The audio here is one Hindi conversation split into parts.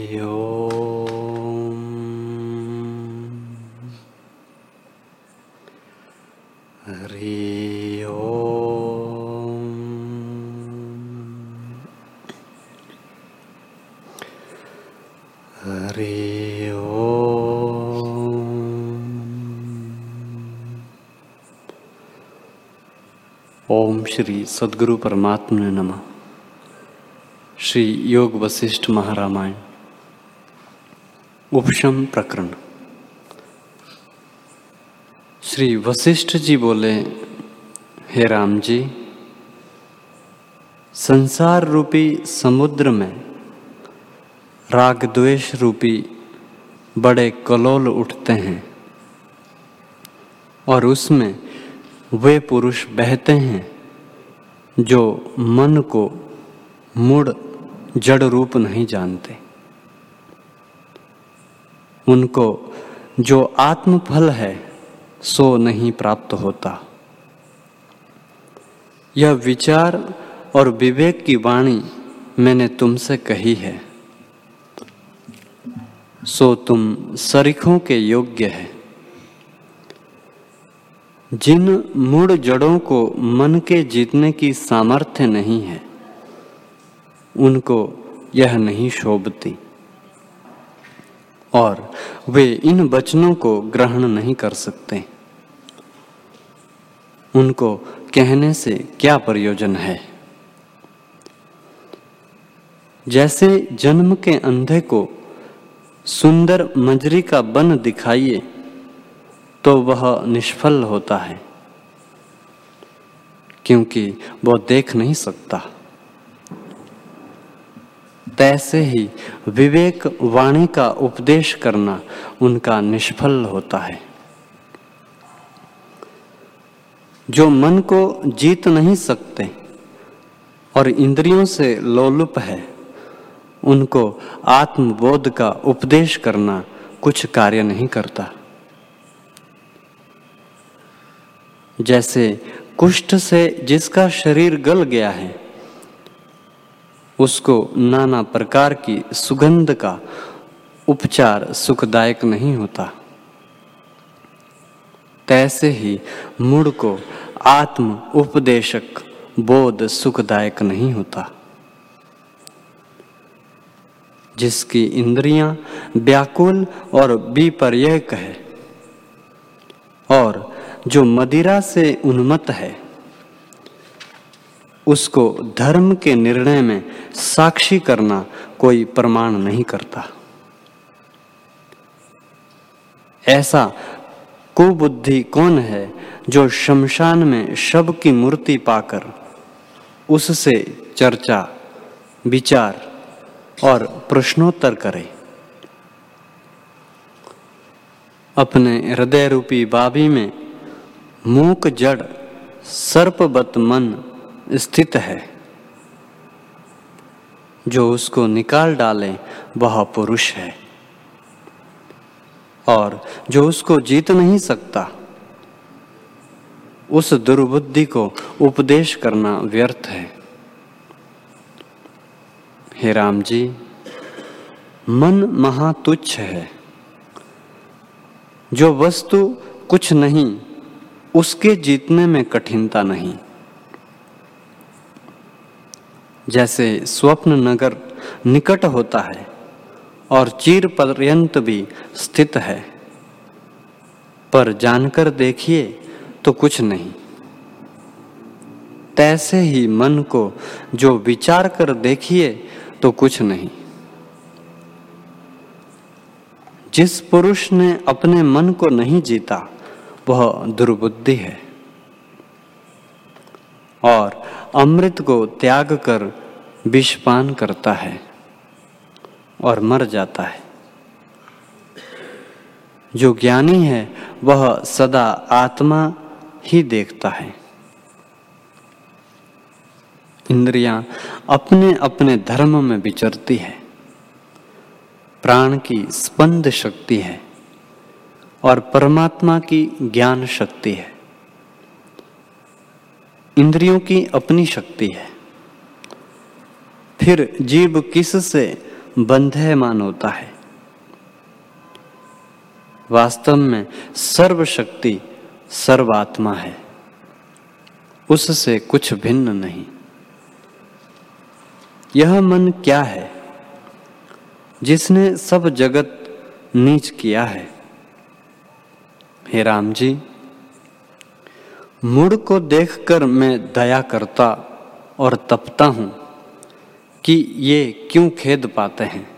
ओम श्री सद्गुरु परमात्मा नमः। श्री योग वशिष्ठ महारामायण। उपशम प्रकरण। श्री वशिष्ठ जी बोले, हे राम जी, संसार रूपी समुद्र में राग द्वेष रूपी बड़े कलोल उठते हैं और उसमें वे पुरुष बहते हैं जो मन को मुड़ जड़ रूप नहीं जानते। उनको जो आत्मफल है, सो नहीं प्राप्त होता। यह विचार और विवेक की वाणी मैंने तुमसे कही है। सो तुम सरीखों के योग्य है। जिन मूड जड़ों को मन के जीतने की सामर्थ्य नहीं है, उनको यह नहीं शोभती। और वे इन वचनों को ग्रहण नहीं कर सकते। उनको कहने से क्या प्रयोजन है? जैसे जन्म के अंधे को सुंदर मंजरी का बन दिखाइए तो वह निष्फल होता है, क्योंकि वह देख नहीं सकता। तैसे ही विवेक वाणी का उपदेश करना उनका निष्फल होता है। जो मन को जीत नहीं सकते और इंद्रियों से लोलुप है, उनको आत्मबोध का उपदेश करना कुछ कार्य नहीं करता। जैसे कुष्ठ से जिसका शरीर गल गया है उसको नाना प्रकार की सुगंध का उपचार सुखदायक नहीं होता। तैसे ही मूड को आत्म उपदेशक बोध सुखदायक नहीं होता। जिसकी इंद्रियाँ व्याकुल और विपर्यक है और जो मदिरा से उन्मत्त है उसको धर्म के निर्णय में साक्षी करना कोई प्रमाण नहीं करता। ऐसा कुबुद्धि कौन है जो शमशान में शब की मूर्ति पाकर उससे चर्चा, विचार और प्रश्नोत्तर करे? अपने हृदय रूपी बाबी में मूक जड़, सर्पवत मन स्थित है। जो उसको निकाल डाले, वह पुरुष है। और जो उसको जीत नहीं सकता, उस दुर्बुद्धि को उपदेश करना व्यर्थ है। हे राम जी, मन महातुच्छ है। जो वस्तु कुछ नहीं, उसके जीतने में कठिनता नहीं। जैसे स्वप्न नगर निकट होता है और चीर पर्यंत भी स्थित है। पर जानकर देखिए तो कुछ नहीं। तैसे ही मन को जो विचार कर देखिए तो कुछ नहीं। जिस पुरुष ने अपने मन को नहीं जीता, वह दुर्बुद्धि है। और अमृत को त्याग कर विषपान करता है और मर जाता है। जो ज्ञानी है, वह सदा आत्मा ही देखता है। इंद्रियाँ अपने अपने धर्म में विचरती है। प्राण की स्पंद शक्ति है और परमात्मा की ज्ञान शक्ति है। इंद्रियों की अपनी शक्ति है। फिर जीव किस से बंधेमान होता है? वास्तव में सर्वशक्ति सर्वात्मा है। उससे कुछ भिन्न नहीं। यह मन क्या है? जिसने सब जगत नीच किया है। हे राम जी मुड़ को देखकर मैं दया करता और तपता हूँ कि ये क्यों खेद पाते हैं।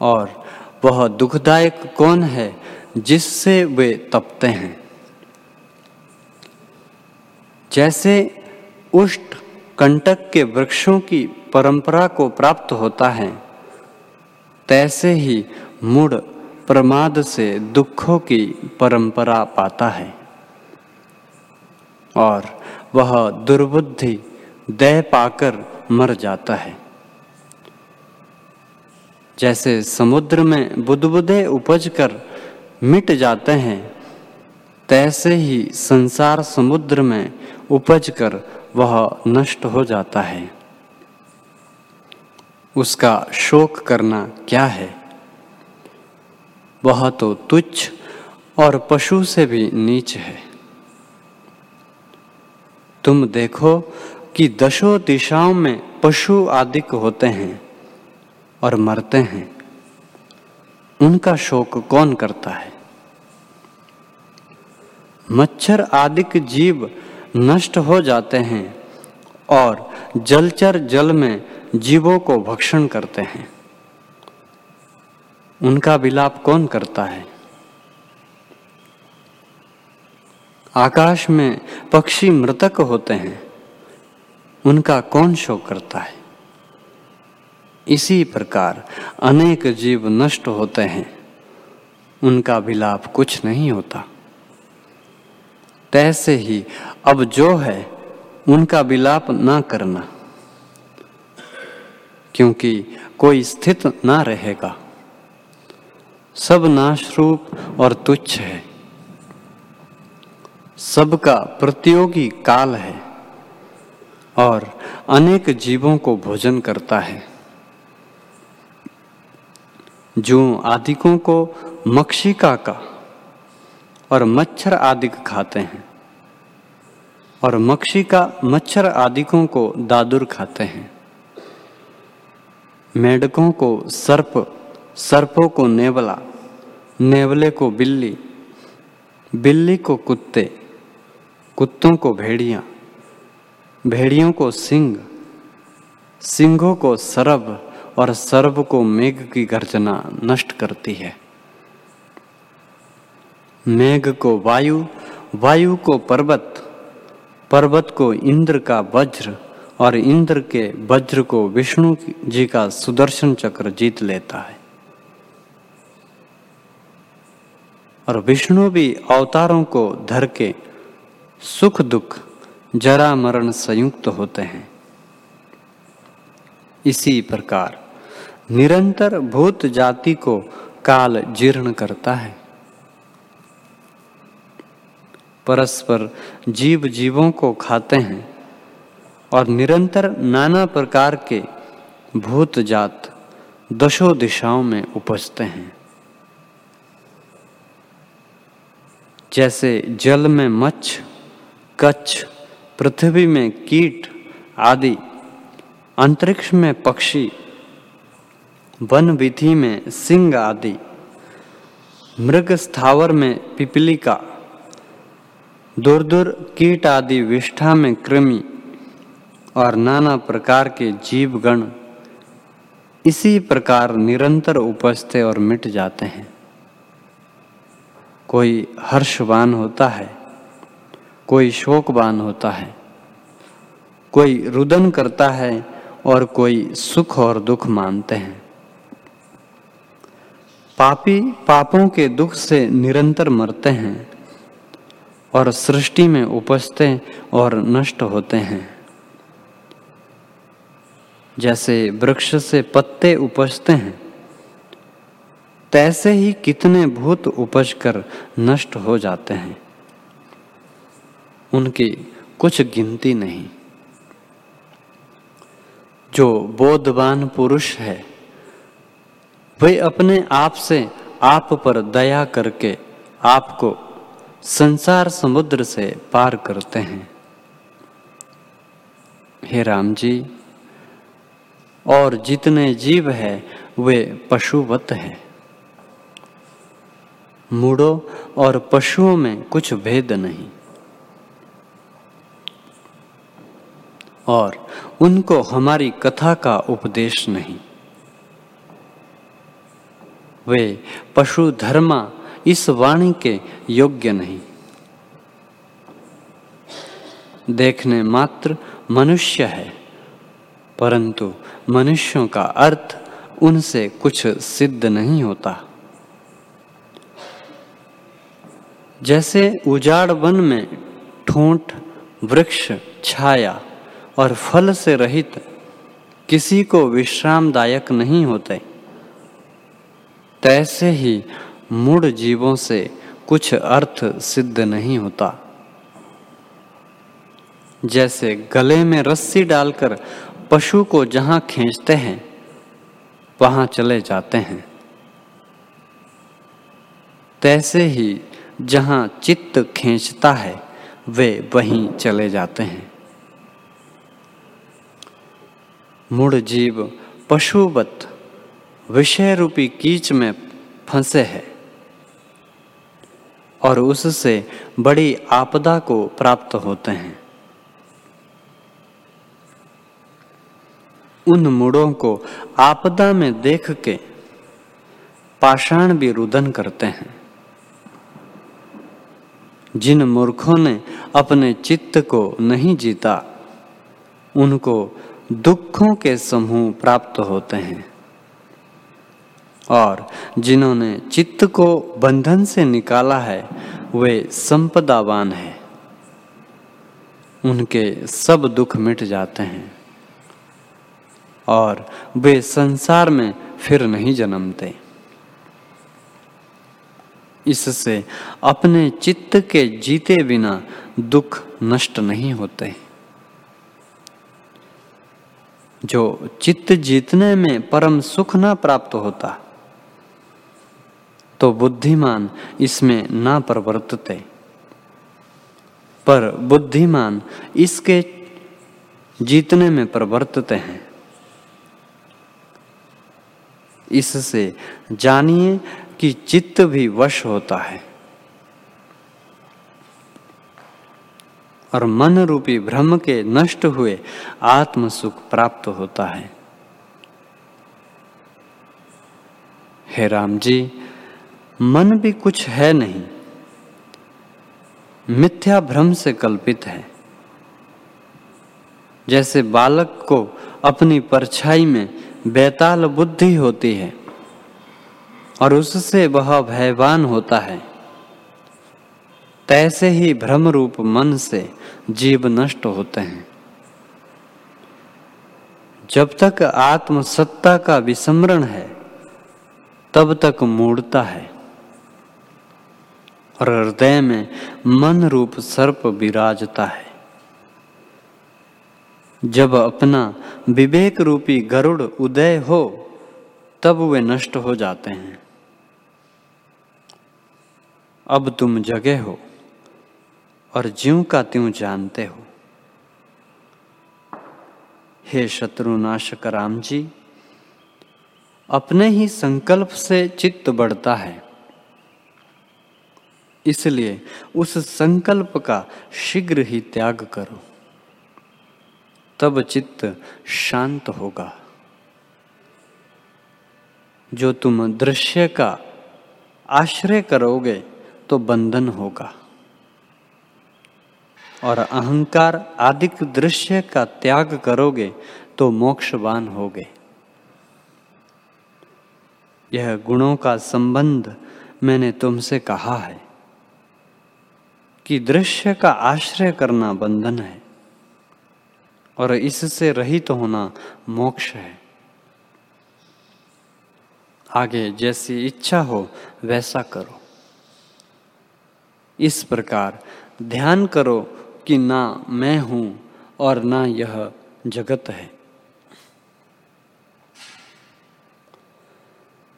और वह दुखदायक कौन है जिससे वे तपते हैं? जैसे उष्ट कंटक के वृक्षों की परंपरा को प्राप्त होता है, तैसे ही मुड़ प्रमाद से दुखों की परंपरा पाता है। और वह दुर्बुद्धि दय पाकर मर जाता है। जैसे समुद्र में बुदबुदे उपज कर मिट जाते हैं, तैसे ही संसार समुद्र में उपज कर वह नष्ट हो जाता है। उसका शोक करना क्या है? वह तो तुच्छ और पशु से भी नीच है। तुम देखो कि दशों दिशाओं में पशु आदिक होते हैं और मरते हैं। उनका शोक कौन करता है? मच्छर आदिक जीव नष्ट हो जाते हैं और जलचर जल में जीवों को भक्षण करते हैं। उनका विलाप कौन करता है? आकाश में पक्षी मृतक होते हैं। उनका कौन शोक करता है? इसी प्रकार अनेक जीव नष्ट होते हैं। उनका विलाप कुछ नहीं होता। तैसे ही अब जो है, उनका विलाप ना करना। क्योंकि कोई स्थित ना रहेगा। सब नाशरूप और तुच्छ है। सबका प्रतियोगी काल है और अनेक जीवों को भोजन करता है। जो आदिकों को मक्षिका का और मच्छर आदिक खाते हैं और मक्षिका मच्छर आदिकों को दादुर खाते हैं। मेढकों को सर्प, सर्पों को नेवला, नेवले को बिल्ली बिल्ली को कुत्ते कुत्तों को भेड़िया, भेड़ियों को सिंह, सिंहों को सरब और सर्व को मेघ की गर्जना नष्ट करती है। मेघ को वायु वायु को पर्वत पर्वत को इंद्र का वज्र और इंद्र के वज्र को विष्णु जी का सुदर्शन चक्र जीत लेता है। और विष्णु भी अवतारों को धर के सुख दुख जरा मरण संयुक्त होते हैं। इसी प्रकार निरंतर भूत जाति को काल जीर्ण करता है। परस्पर जीव जीवों को खाते हैं और निरंतर नाना प्रकार के भूत जात दशो दिशाओं में उपजते हैं। जैसे जल में मच्छ कच्छ, पृथ्वी में कीट आदि, अंतरिक्ष में पक्षी, वन विधि में सिंह आदि, मृग स्थावर में पिपलिका दूर दूर कीट आदि विष्ठा में कृमि और नाना प्रकार के जीव गण इसी प्रकार निरंतर उपजते और मिट जाते हैं। कोई हर्षवान होता है कोई शोकवान होता है, कोई रुदन करता है और कोई सुख और दुख मानते हैं। पापी पापों के दुख से निरंतर मरते हैं और सृष्टि में उपजते और नष्ट होते हैं। जैसे वृक्ष से पत्ते उपजते हैं, तैसे ही कितने भूत उपज कर नष्ट हो जाते हैं। उनकी कुछ गिनती नहीं। जो बोधवान पुरुष है, वे अपने आप से आप पर दया करके आपको संसार समुद्र से पार करते हैं। हे राम जी, और जितने जीव है, वे पशुवत है। मूड़ो और पशुओं में कुछ भेद नहीं। और उनको हमारी कथा का उपदेश नहीं। वे पशु धर्मा इस वाणी के योग्य नहीं। देखने मात्र मनुष्य है, परंतु मनुष्यों का अर्थ उनसे कुछ सिद्ध नहीं होता। जैसे उजाड़ वन में ठूंठ, वृक्ष, छाया और फल से रहित किसी को विश्रामदायक नहीं होते। तैसे ही मूड जीवों से कुछ अर्थ सिद्ध नहीं होता। जैसे गले में रस्सी डालकर पशु को जहाँ खींचते हैं, वहाँ चले जाते हैं। तैसे ही जहाँ चित्त खींचता है, वे वहीं चले जाते हैं। मूड जीव पशुवत विषय रूपी कीच में फंसे हैं और उससे बड़ी आपदा को प्राप्त होते हैं। उन मुड़ों को आपदा में देख के पाषाण भी रुदन करते हैं। जिन मूर्खों ने अपने चित्त को नहीं जीता, उनको दुखों के समूह प्राप्त होते हैं। और जिन्होंने चित्त को बंधन से निकाला है, वे संपदावान है। उनके सब दुख मिट जाते हैं। और वे संसार में फिर नहीं जन्मते। इससे अपने चित्त के जीते बिना दुख नष्ट नहीं होते। जो चित्त जीतने में परम सुख ना प्राप्त होता तो बुद्धिमान इसमें ना प्रवर्तते। पर बुद्धिमान इसके जीतने में प्रवर्तते हैं। इससे जानिए कि चित्त भी वश होता है। और मन रूपी भ्रम के नष्ट हुए आत्म सुख प्राप्त होता है। हे राम जी, मन भी कुछ है नहीं। मिथ्या भ्रम से कल्पित है। जैसे बालक को अपनी परछाई में बेताल बुद्धि होती है और उससे वह भयवान होता है। तैसे ही भ्रम रूप मन से जीव नष्ट होते हैं। जब तक आत्म सत्ता का विस्मरण है, तब तक मूढ़ता है। और हृदय में मन रूप सर्प विराजता है। जब अपना विवेक रूपी गरुड़ उदय हो, तब वे नष्ट हो जाते हैं। अब तुम जगे हो। और ज्यों का त्यों जानते हो। हे शत्रुनाशक राम जी, अपने ही संकल्प से चित्त बढ़ता है। इसलिए उस संकल्प का शीघ्र ही त्याग करो। तब चित्त शांत होगा। जो तुम दृश्य का आश्रय करोगे तो बंधन होगा। और अहंकार आदिक दृश्य का त्याग करोगे तो मोक्षवान होगे। यह गुणों का संबंध मैंने तुमसे कहा है कि दृश्य का आश्रय करना बंधन है और इससे रहित तो होना मोक्ष है। आगे जैसी इच्छा हो वैसा करो। इस प्रकार ध्यान करो कि ना मैं हूँ और ना यह जगत है।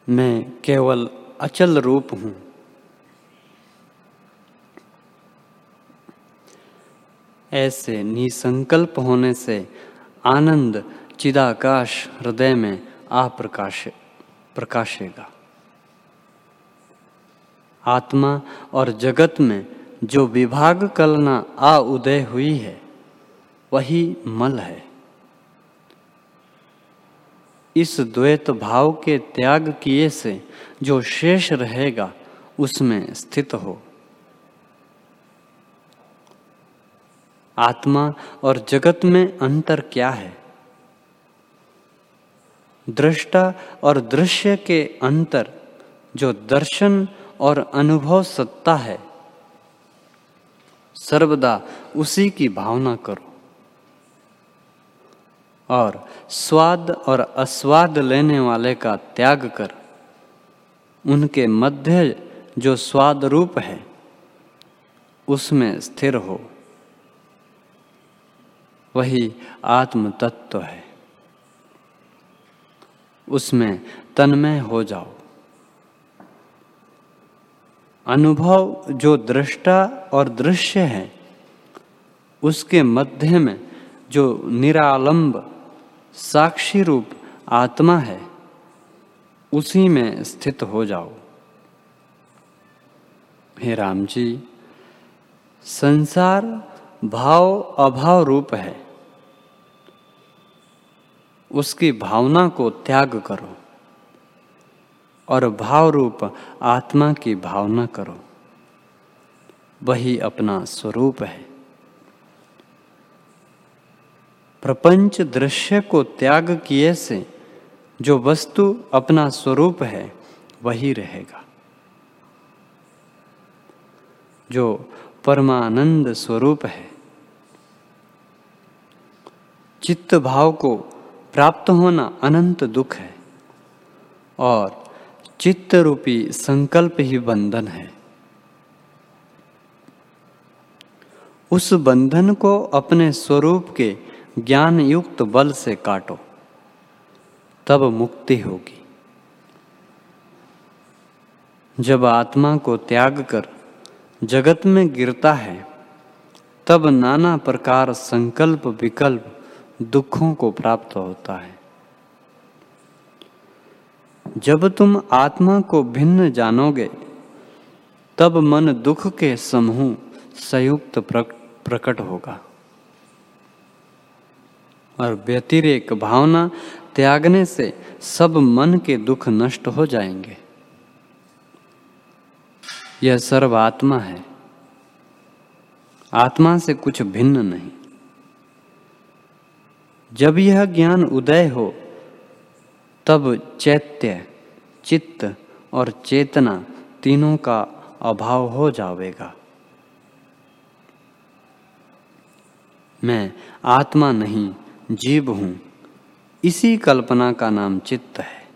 मैं केवल अचल रूप हूँ। ऐसे निसंकल्प होने से आनंद चिदाकाश हृदय में आप्रकाश प्रकाशेगा। आत्मा और जगत में जो विभाग कलना आ उदय हुई है, वही मल है। इस द्वैत भाव के त्याग किए से जो शेष रहेगा, उसमें स्थित हो। आत्मा और जगत में अंतर क्या है? दृष्टा और दृश्य के अंतर, जो दर्शन और अनुभव सत्ता है सर्वदा उसी की भावना करो। और स्वाद और अस्वाद लेने वाले का त्याग कर। उनके मध्य जो स्वाद रूप है, उसमें स्थिर हो। वही आत्म तत्व है। उसमें तन्मय हो जाओ। अनुभव जो दृष्टा और दृश्य है, उसके मध्य में जो निरालंब, साक्षी रूप आत्मा है, उसी में स्थित हो जाओ। हे राम जी, संसार भाव अभाव रूप है। उसकी भावना को त्याग करो। और भाव रूप आत्मा की भावना करो। वही अपना स्वरूप है। प्रपंच दृश्य को त्याग किए से जो वस्तु अपना स्वरूप है, वही रहेगा। जो परमानंद स्वरूप है। चित्त भाव को प्राप्त होना अनंत दुख है और चित्त रूपी संकल्प ही बंधन है। उस बंधन को अपने स्वरूप के ज्ञान युक्त बल से काटो, तब मुक्ति होगी। जब आत्मा को त्याग कर जगत में गिरता है, तब नाना प्रकार संकल्प विकल्प दुखों को प्राप्त होता है। जब तुम आत्मा को भिन्न जानोगे, तब मन दुख के समूह संयुक्त प्रकट होगा। और व्यतिरेक भावना त्यागने से सब मन के दुख नष्ट हो जाएँगे। यह सर्वात्मा है। आत्मा से कुछ भिन्न नहीं। जब यह ज्ञान उदय हो तब चैत्य, चित्त और चेतना तीनों का अभाव हो जाएगा मैं आत्मा नहीं, जीव हूँ। इसी कल्पना का नाम चित्त है।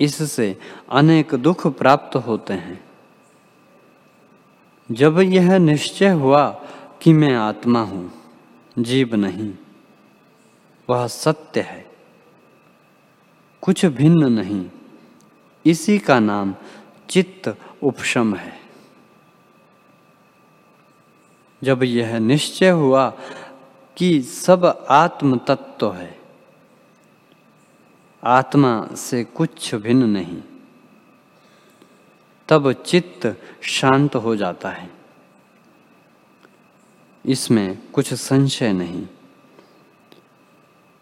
इससे अनेक दुख प्राप्त होते हैं। जब यह निश्चय हुआ कि मैं आत्मा हूँ, जीव नहीं, वह सत्य है। कुछ भिन्न नहीं। इसी का नाम चित्त उपशम है। जब यह निश्चय हुआ कि सब आत्म तत्व है, आत्मा से कुछ भिन्न नहीं, तब चित्त शांत हो जाता है। इसमें कुछ संशय नहीं।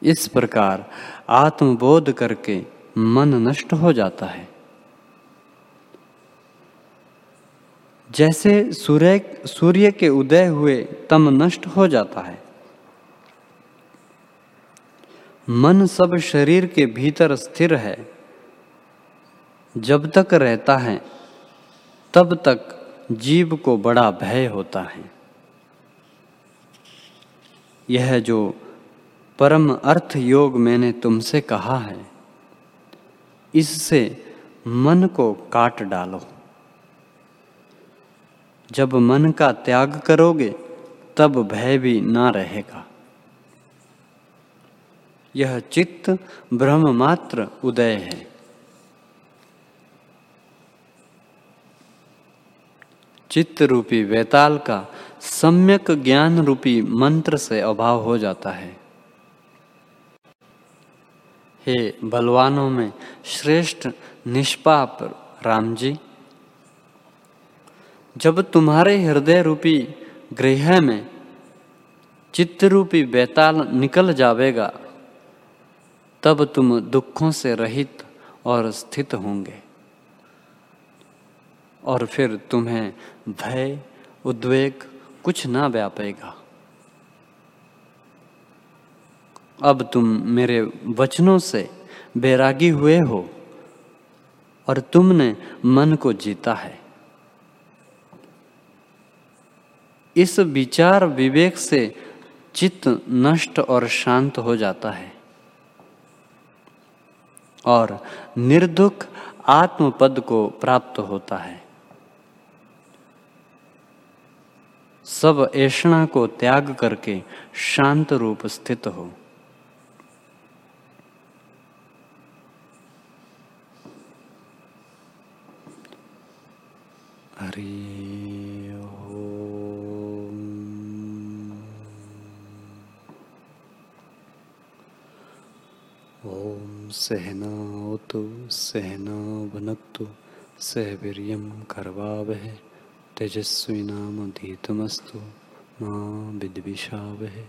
इस प्रकार आत्मबोध करके मन नष्ट हो जाता है। जैसे सूर्य सूर्य के उदय हुए तम नष्ट हो जाता है। मन सब शरीर के भीतर स्थिर है। जब तक रहता है, तब तक जीव को बड़ा भय होता है। यह जो परम अर्थ योग मैंने तुमसे कहा है। इससे मन को काट डालो। जब मन का त्याग करोगे, तब भय भी ना रहेगा। यह चित्त ब्रह्म मात्र उदय है। चित्त रूपी वेताल का सम्यक ज्ञान रूपी मंत्र से अभाव हो जाता है। हे बलवानों में श्रेष्ठ, निष्पाप राम जी, जब तुम्हारे हृदय रूपी गृह में चित्त रूपी बेताल निकल जावेगा, तब तुम दुखों से रहित और स्थित होंगे। और फिर तुम्हें भय, उद्वेग कुछ ना व्यापेगा। अब तुम मेरे वचनों से बैरागी हुए हो और तुमने मन को जीता है। इस विचार विवेक से चित्त नष्ट और शांत हो जाता है और निर्दुख आत्मपद को प्राप्त होता है। सब ऐषणा को त्याग करके शांत रूप स्थित हो। सहना भुनक्तु सह वीर्यं करवावहे तेजस्विनामधीतमस्तु माँ विद्विषावहे।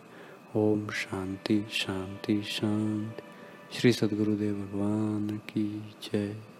ओम शांति शांति शांति श्री सद्गुरुदेव भगवान की जय।